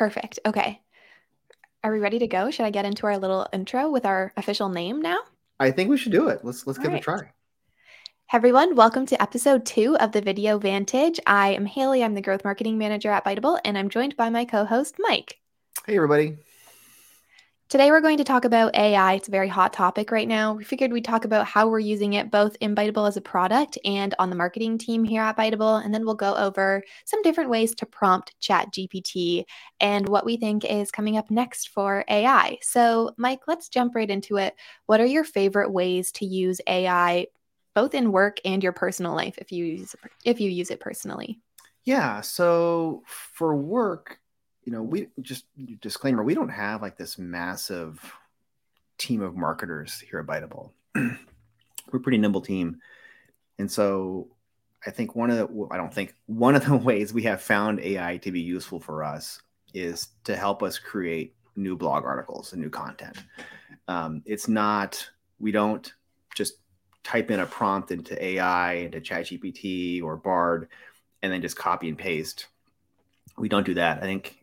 Perfect. Okay. Are we ready to go? Should I get into our little intro with our official name now? I think we should do it. Let's let's All give it a try. Hey everyone, welcome to episode two of the Video Vantage. I am Haley. I'm the growth marketing manager at Biteable, and I'm joined by my co-host Mike. Hey everybody. Today we're going to talk about AI. It's a very hot topic right now. We figured we'd talk about how we're using it both in Biteable as a product and on the marketing team here at Biteable, and then we'll go over some different ways to prompt Chat GPT and what we think is coming up next for AI. So, Mike, let's jump right into it. What are your favorite ways to use AI both in work and your personal life if you use if you use it personally? Yeah, so for work, you know, we just disclaimer, we don't have like this massive team of marketers here at Biteable. We're a pretty nimble team. And so I think one of the I don't think one of the ways we have found AI to be useful for us is to help us create new blog articles and new content. Um, it's not we don't just type in a prompt into AI, into ChatGPT or Bard, and then just copy and paste. We don't do that. I think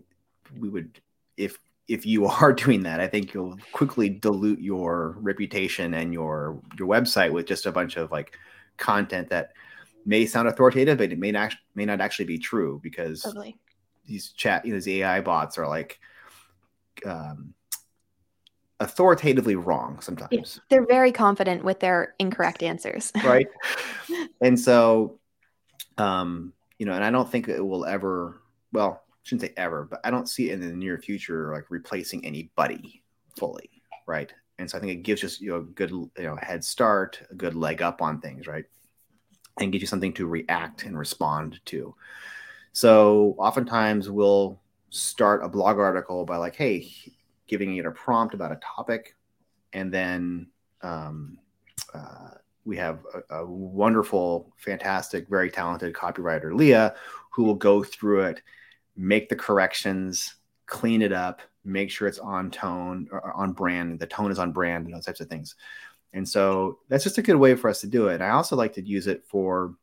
we would if if you are doing that, I think you'll quickly dilute your reputation and your your website with just a bunch of like content that may sound authoritative, but it may not may not actually be true because Totally. these chat you know, these AI bots are like um, authoritatively wrong sometimes. They're very confident with their incorrect answers. right and so um you know and i don't think it will ever well shouldn't say ever but i don't see it in the near future like replacing anybody fully right? And so i think it gives us you know a good you know head start a good leg up on things right? And gives you something to react and respond to. So oftentimes we'll start a blog article by like hey giving it a prompt about a topic. And then um, uh, we have a, a, wonderful, fantastic, very talented copywriter, Leah, who will go through it, make the corrections, clean it up, make sure it's on tone or on brand, the tone is on brand, and those types of things. And so that's just a good way for us to do it. I also like to use it for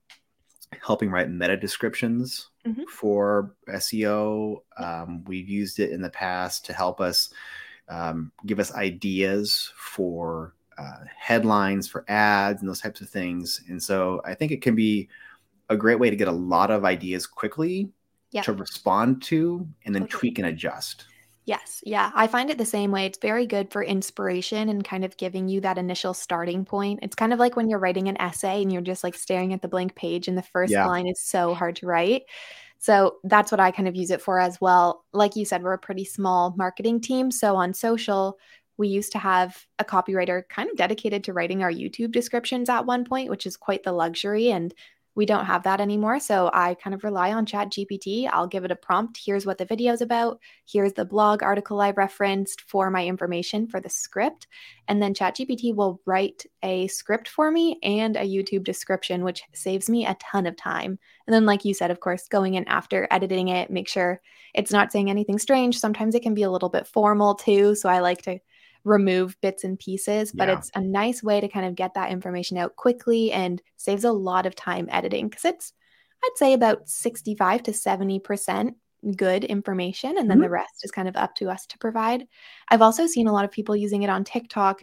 helping write meta descriptions mm-hmm. for SEO. Um, we've used it in the past to help us um, give us ideas for uh, headlines for ads and those types of things. And so I think it can be a great way to get a lot of ideas quickly yep. to respond to and then okay. tweak and adjust. Yes. Yeah. I find it the same way. It's very good for inspiration and kind of giving you that initial starting point. It's kind of like when you're writing an essay and you're just like staring at the blank page and the first yeah. line is so hard to write. So that's what I kind of use it for as well. Like you said, we're a pretty small marketing team. So on social, we used to have a copywriter kind of dedicated to writing our YouTube descriptions at one point, which is quite the luxury. And we don't have that anymore. So I kind of rely on Chat GPT. I'll give it a prompt. Here's what the video is about. Here's the blog article I referenced for my information for the script. And then Chat GPT will write a script for me and a YouTube description, which saves me a ton of time. And then, like you said, of course, going in after editing it, make sure it's not saying anything strange. Sometimes it can be a little bit formal too. So I like to remove bits and pieces, but yeah. it's a nice way to kind of get that information out quickly and saves a lot of time editing because it's, I'd say, about 65 to 70% good information. And then mm-hmm. the rest is kind of up to us to provide. I've also seen a lot of people using it on TikTok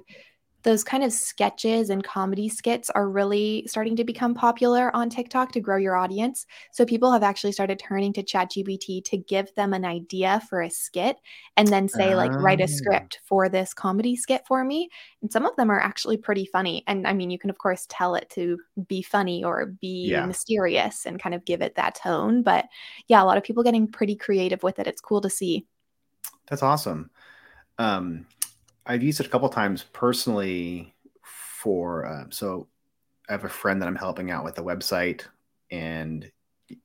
those kind of sketches and comedy skits are really starting to become popular on TikTok to grow your audience. So people have actually started turning to ChatGPT to give them an idea for a skit and then say, like, write a Ah. script for this comedy skit for me. And some of them are actually pretty funny. And I mean, you can, of course, tell it to be funny or be Yeah. mysterious and kind of give it that tone. But yeah, a lot of people getting pretty creative with it. It's cool to see. That's awesome. Um, I've used it a couple times personally for uh, so I have a friend that I'm helping out with a website, and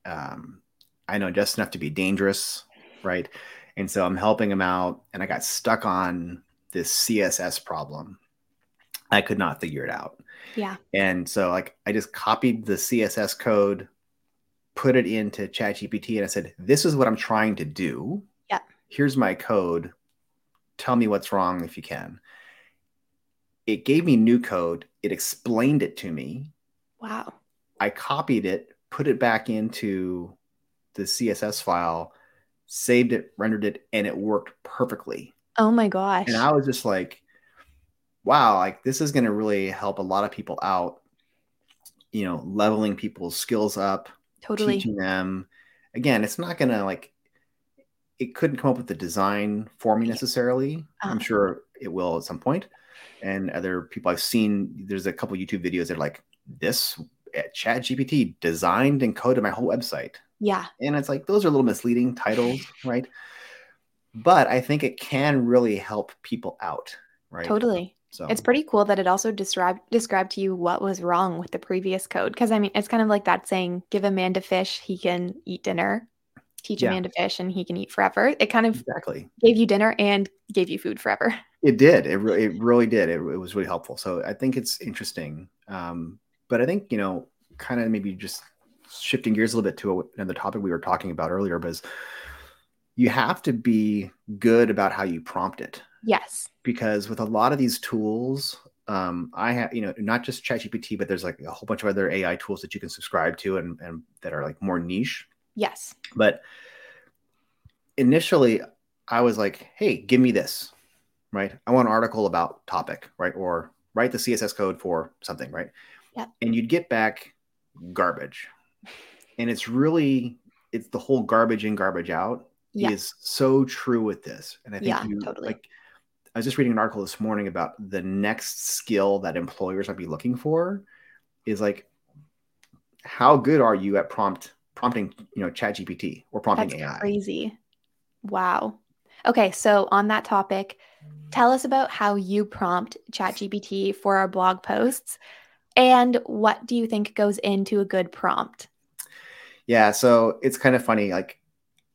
um, I know just enough to be dangerous, right? And so I'm helping him out, and I got stuck on this CSS problem. I could not figure it out. Yeah. And so like I just copied the CSS code, put it into ChatGPT, and I said, "This is what I'm trying to do. Yeah. Here's my code. Tell me what's wrong if you can." It gave me new code. It explained it to me. Wow. I copied it, put it back into the CSS file, saved it, rendered it, and it worked perfectly. Oh my gosh. And I was just like, wow, like this is going to really help a lot of people out, you know, leveling people's skills up, totally teaching them. Again, it's not going to like, it couldn't come up with the design for me necessarily. Uh-huh. I'm sure it will at some point. And other people I've seen, there's a couple YouTube videos that are like, this eh, chat GPT designed and coded my whole website. Yeah. And it's like, those are a little misleading titles, right? But I think it can really help people out, right? Totally. So it's pretty cool that it also described described to you what was wrong with the previous code. Because I mean, it's kind of like that saying, "Give a man to fish, he can eat dinner. Teach yeah. a man to fish, and he can eat forever." It kind of exactly gave you dinner and gave you food forever. It did. It really, it really did. It, it was really helpful. So I think it's interesting. Um, but I think you know, kind of maybe just shifting gears a little bit to another topic we were talking about earlier, was you have to be good about how you prompt it. Yes. Because with a lot of these tools, um, I have, you know, not just ChatGPT, but there's like a whole bunch of other AI tools that you can subscribe to and, and that are like more niche. Yes. But initially, I was like, hey, give me this, right? I want an article about topic, right? Or write the CSS code for something, right? Yeah. And you'd get back garbage. And it's really, it's the whole garbage in, garbage out yeah. is so true with this. And I think yeah, you totally. like I was just reading an article this morning about the next skill that employers might be looking for is like how good are you at prompt prompting, you know, chat GPT or prompting That's AI? Crazy. Wow. Okay, so on that topic, tell us about how you prompt ChatGPT for our blog posts and what do you think goes into a good prompt? Yeah, so it's kind of funny. Like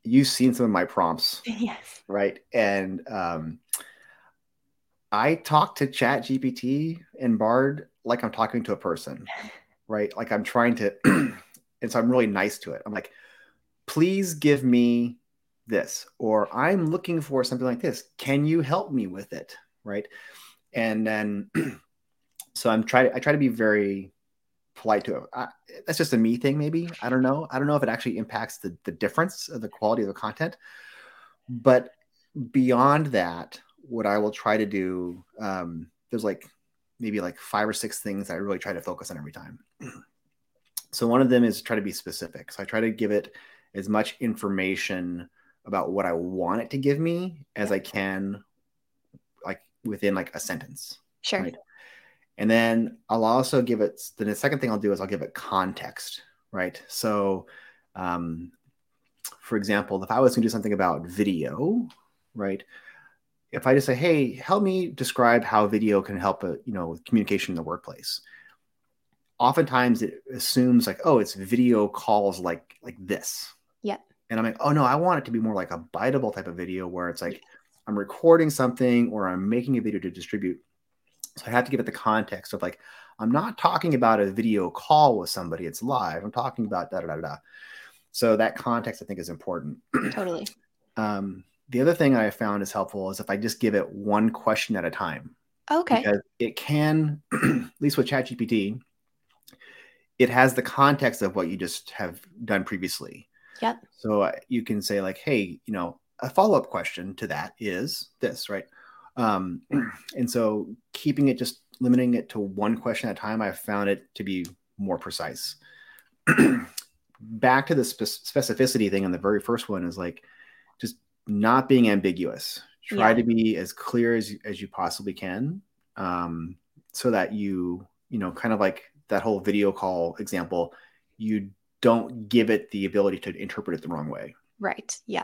you've seen some of my prompts, yes, right? And um, I talk to Chat GPT and Bard like I'm talking to a person, right? Like I'm trying to, and so I'm really nice to it. I'm like, please give me this, or I'm looking for something like this. Can you help me with it, right? And then, so I'm trying. I try to be very polite to it. I, that's just a me thing, maybe. I don't know. I don't know if it actually impacts the the difference of the quality of the content. But beyond that, what I will try to do, um, there's like maybe like five or six things I really try to focus on every time. so one of them is try to be specific. So I try to give it as much information about what I want it to give me as. I can, like within like a sentence. Sure. Right? And then I'll also give it, then the second thing I'll do is I'll give it context, right? So, um, for example, if I was going to do something about video, right? If I just say, hey, help me describe how video can help, a, uh, you know, with communication in the workplace. Oftentimes it assumes like, oh, it's video calls like like this. Yeah. And I'm like, oh no, I want it to be more like a biteable type of video where it's like I'm recording something or I'm making a video to distribute so I have to give it the context of like, I'm not talking about a video call with somebody, it's live. I'm talking about da da da da. So that context I think is important. Totally. um, the other thing I found is helpful is if I just give it one question at a time. Okay. Because it can, at least with ChatGPT, it has the context of what you just have done previously. Yep. So uh, you can say like, hey, you know, a follow up question to that is this, right? Um, and so keeping it just limiting it to one question at a time, I found it to be more precise. Back to the spe- specificity thing on the very first one is like just not being ambiguous. Try yeah. to be as clear as, as you possibly can um, so that you, you know, kind of like that whole video call example, you don't give it the ability to interpret it the wrong way. Right. Yeah.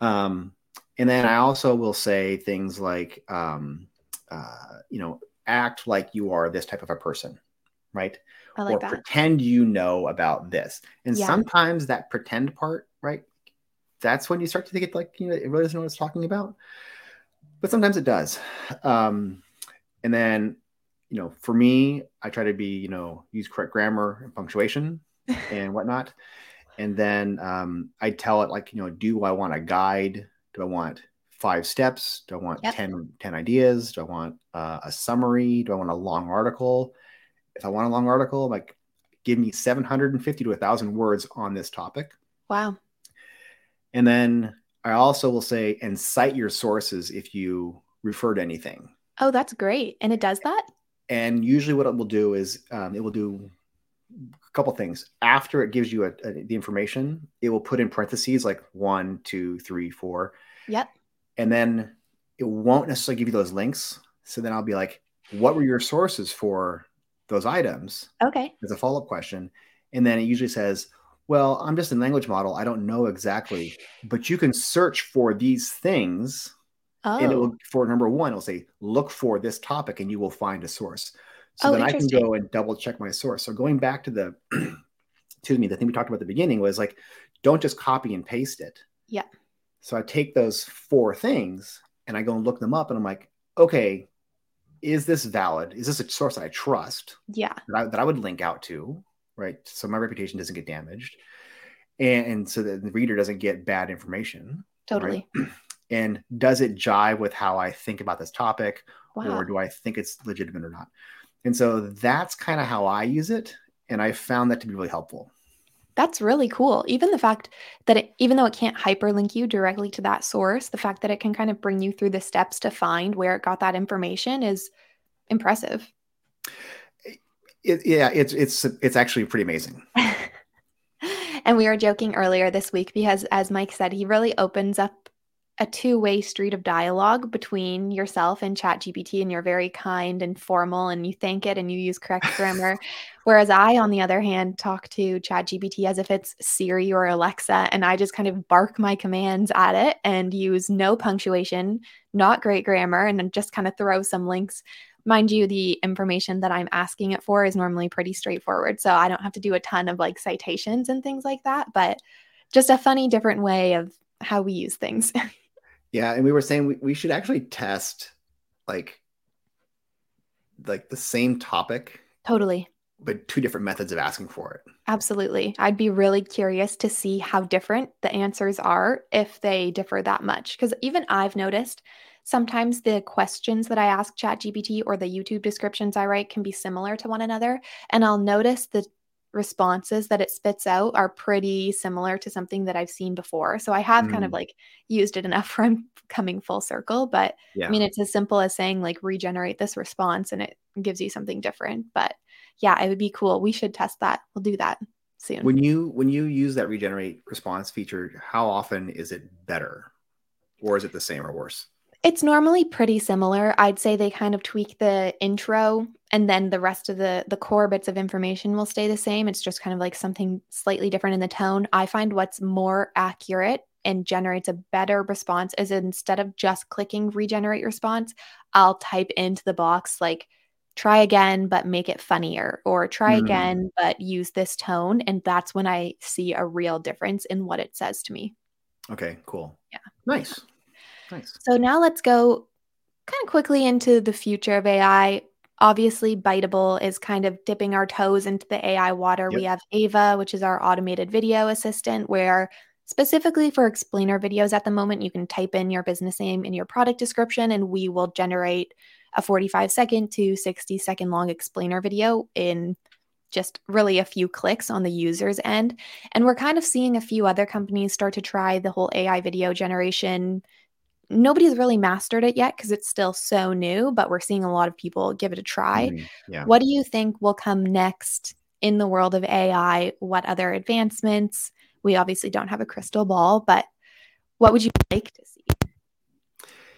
Um, and then I also will say things like, um, uh, you know, act like you are this type of a person, right? Like or that. pretend you know about this. And yeah. sometimes that pretend part, right? That's when you start to think it like, you know, it really doesn't know what it's talking about. But sometimes it does. Um, and then, you know, for me, I try to be, you know, use correct grammar and punctuation and whatnot. And then um, I tell it like, you know, do I want a guide do I want five steps? Do I want yep. 10, 10 ideas? Do I want uh, a summary? Do I want a long article? If I want a long article, I'm like, give me 750 to 1,000 words on this topic. Wow. And then I also will say and cite your sources if you refer to anything. Oh, that's great. And it does that? And usually what it will do is um, it will do a couple things. After it gives you a, a, the information, it will put in parentheses like one, two, three, four. Yep. And then it won't necessarily give you those links. So then I'll be like, what were your sources for those items? Okay. As a follow up question. And then it usually says, well, I'm just a language model. I don't know exactly, but you can search for these things. Oh. And it oh. will, oh. for number one, it'll say, look for this topic and you will find a source. So oh, then I can go and double check my source. So going back to the, excuse me, the thing we talked about at the beginning was like, don't just copy and paste it. Yeah. So I take those four things and I go and look them up and I'm like, okay, is this valid? Is this a source that I trust? Yeah. That I, that I would link out to, right? So my reputation doesn't get damaged. And, and so that the reader doesn't get bad information. Totally. Right? And does it jive with how I think about this topic? Wow. Or do I think it's legitimate or not? And so that's kind of how I use it. And I found that to be really helpful. That's really cool. Even the fact that it, even though it can't hyperlink you directly to that source, the fact that it can kind of bring you through the steps to find where it got that information is impressive. It, yeah, it's it's it's actually pretty amazing. and we were joking earlier this week because, as Mike said, he really opens up a two-way street of dialogue between yourself and ChatGPT and you're very kind and formal and you thank it and you use correct grammar. Whereas I on the other hand talk to ChatGPT as if it's Siri or Alexa and I just kind of bark my commands at it and use no punctuation not great grammar and just kind of throw some links. Mind you the information that I'm asking it for is normally pretty straightforward so I don't have to do a ton of like citations and things like that but just a funny different way of how we use things Yeah, and we were saying we, we should actually test like like the same topic. Totally. But two different methods of asking for it. Absolutely. I'd be really curious to see how different the answers are if they differ that much. Because even I've noticed sometimes the questions that I ask ChatGPT or the YouTube descriptions I write can be similar to one another. And I'll notice the responses that it spits out are pretty similar to something that I've seen before. So I have mm. kind of mm. like used it enough for I'm coming full circle. But yeah. I mean, it's as simple as saying like regenerate this response and it gives you something different. But yeah, it would be cool. We should test that. We'll do that soon. When you when you use that regenerate response feature, how often is it better? Or is it the same or worse? It's normally pretty similar. I'd say they kind of tweak the intro and then the rest of the the core bits of information will stay the same. It's just kind of like something slightly different in the tone. I find what's more accurate and generates a better response is instead of just clicking regenerate response, I'll type into the box like try again but make it funnier or try mm. again but use this tone and that's when I see a real difference in what it says to me. Okay, cool. Yeah. Nice. Nice. So now let's go kind of quickly into the future of AI. Obviously, Biteable is kind of dipping our toes into the AI water. Yep. We have Ava, which is our automated video assistant, where specifically for explainer videos at the moment, you can type in your business name and your product description, and we will generate a 45 second to 60 second long explainer video in just really a few clicks on the user's end. And we're kind of seeing a few other companies start to try the whole AI video generation nobody's really mastered it yet because it's still so new, but we're seeing a lot of people give it a try. Mm, yeah. What do you think will come next in the world of AI? What other advancements? We obviously don't have a crystal ball, but what would you like to see?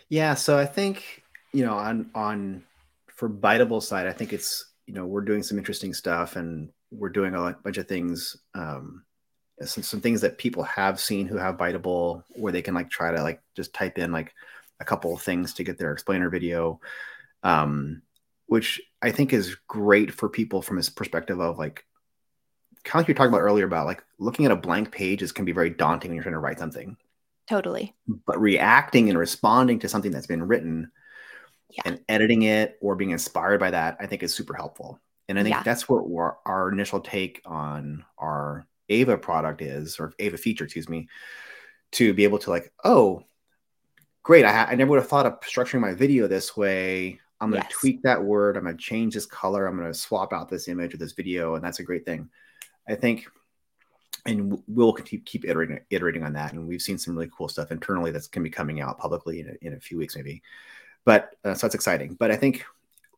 Yeah, so I think, you know, on on for biteable side, I think it's, you know, we're doing some interesting stuff and we're doing a bunch of things um some, some things that people have seen who have biteable where they can like try to like just type in like a couple of things to get their explainer video um, which i think is great for people from this perspective of like kind of like you're talking about earlier about like looking at a blank page is can be very daunting when you're trying to write something totally but reacting and responding to something that's been written yeah. and editing it or being inspired by that i think is super helpful and i think yeah. that's what our initial take on our Ava product is, or Ava feature, excuse me, to be able to like, oh, great. I, I never would have thought of structuring my video this way. I'm going to yes. tweak that word. I'm going to change this color. I'm going to swap out this image or this video. And that's a great thing. I think and we'll keep keep iterating iterating on that. And we've seen some really cool stuff internally that's going to be coming out publicly in a, in a few weeks, maybe. But uh, so that's exciting. But I think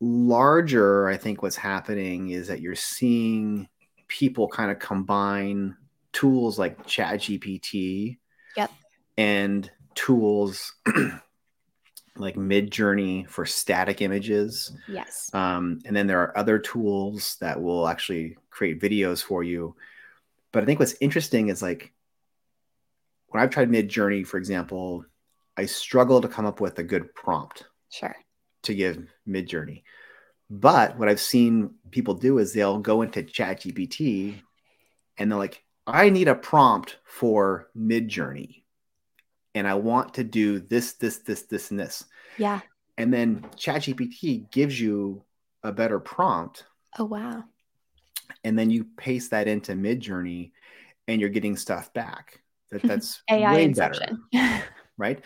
larger, I think what's happening is that you're seeing people kind of combine tools like Chat GPT, yep, and tools like Midjourney for static images. Yes. Um, and then there are other tools that will actually create videos for you. But I think what's interesting is like when I've tried Midjourney, for example, I struggle to come up with a good prompt. Sure. To give Midjourney. But what I've seen people do is they'll go into ChatGPT and they're like, I need a prompt for Midjourney and I want to do this, this, this, this, and this. Yeah. And then ChatGPT gives you a better prompt. Oh wow. And then you paste that into Midjourney and you're getting stuff back. That that's AI way inception. better. right.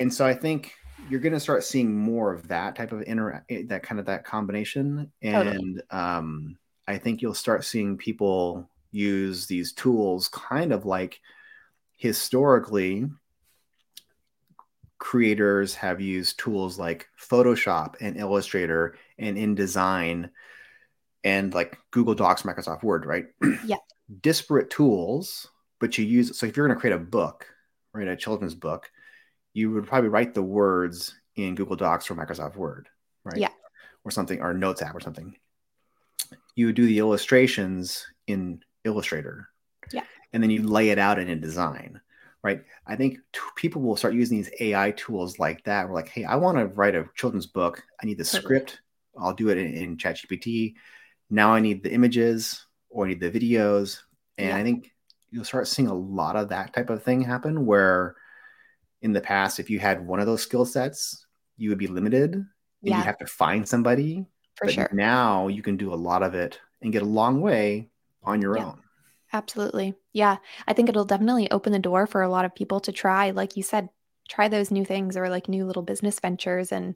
And so I think you're going to start seeing more of that type of inter that kind of that combination. And totally. um, I think you'll start seeing people use these tools kind of like historically creators have used tools like Photoshop and Illustrator and InDesign and like Google Docs, Microsoft Word, right? Yeah. Disparate tools, but you use so if you're going to create a book, right, a children's book, you would probably write the words in Google Docs or Microsoft Word, right? Yeah. Or something, or Notes app or something. You would do the illustrations in Illustrator. Yeah. And then you lay it out in InDesign right? I think t- people will start using these AI tools like that. We're like, hey, I want to write a children's book. I need the script. I'll do it in, in ChatGPT. Now I need the images or I need the videos. And yeah. I think you'll start seeing a lot of that type of thing happen where in the past, if you had one of those skill sets, you would be limited and yeah. you have to find somebody. For but sure. Now you can do a lot of it and get a long way on your yeah. own. Absolutely. Yeah. I think it'll definitely open the door for a lot of people to try, like you said, try those new things or like new little business ventures and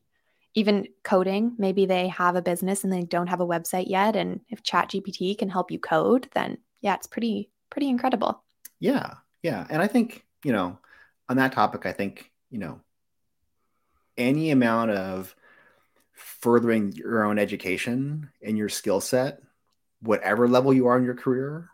even coding. Maybe they have a business and they don't have a website yet. And if ChatGPT can help you code, then yeah, it's pretty, pretty incredible. Yeah. Yeah. And I think, you know, on that topic, I think, you know, any amount of furthering your own education and your skill set, whatever level you are in your career,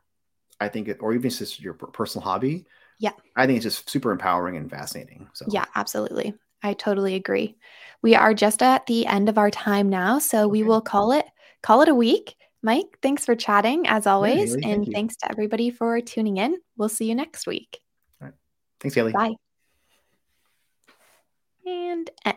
I think, it, or even just your personal hobby. Yeah. I think it's just super empowering and fascinating. So, yeah, absolutely. I totally agree. We are just at the end of our time now, so okay. we will call it call it a week. Mike, thanks for chatting as always, yeah, Haley, and thank thanks to everybody for tuning in. We'll see you next week. Thanks, Haley. Bye. And end.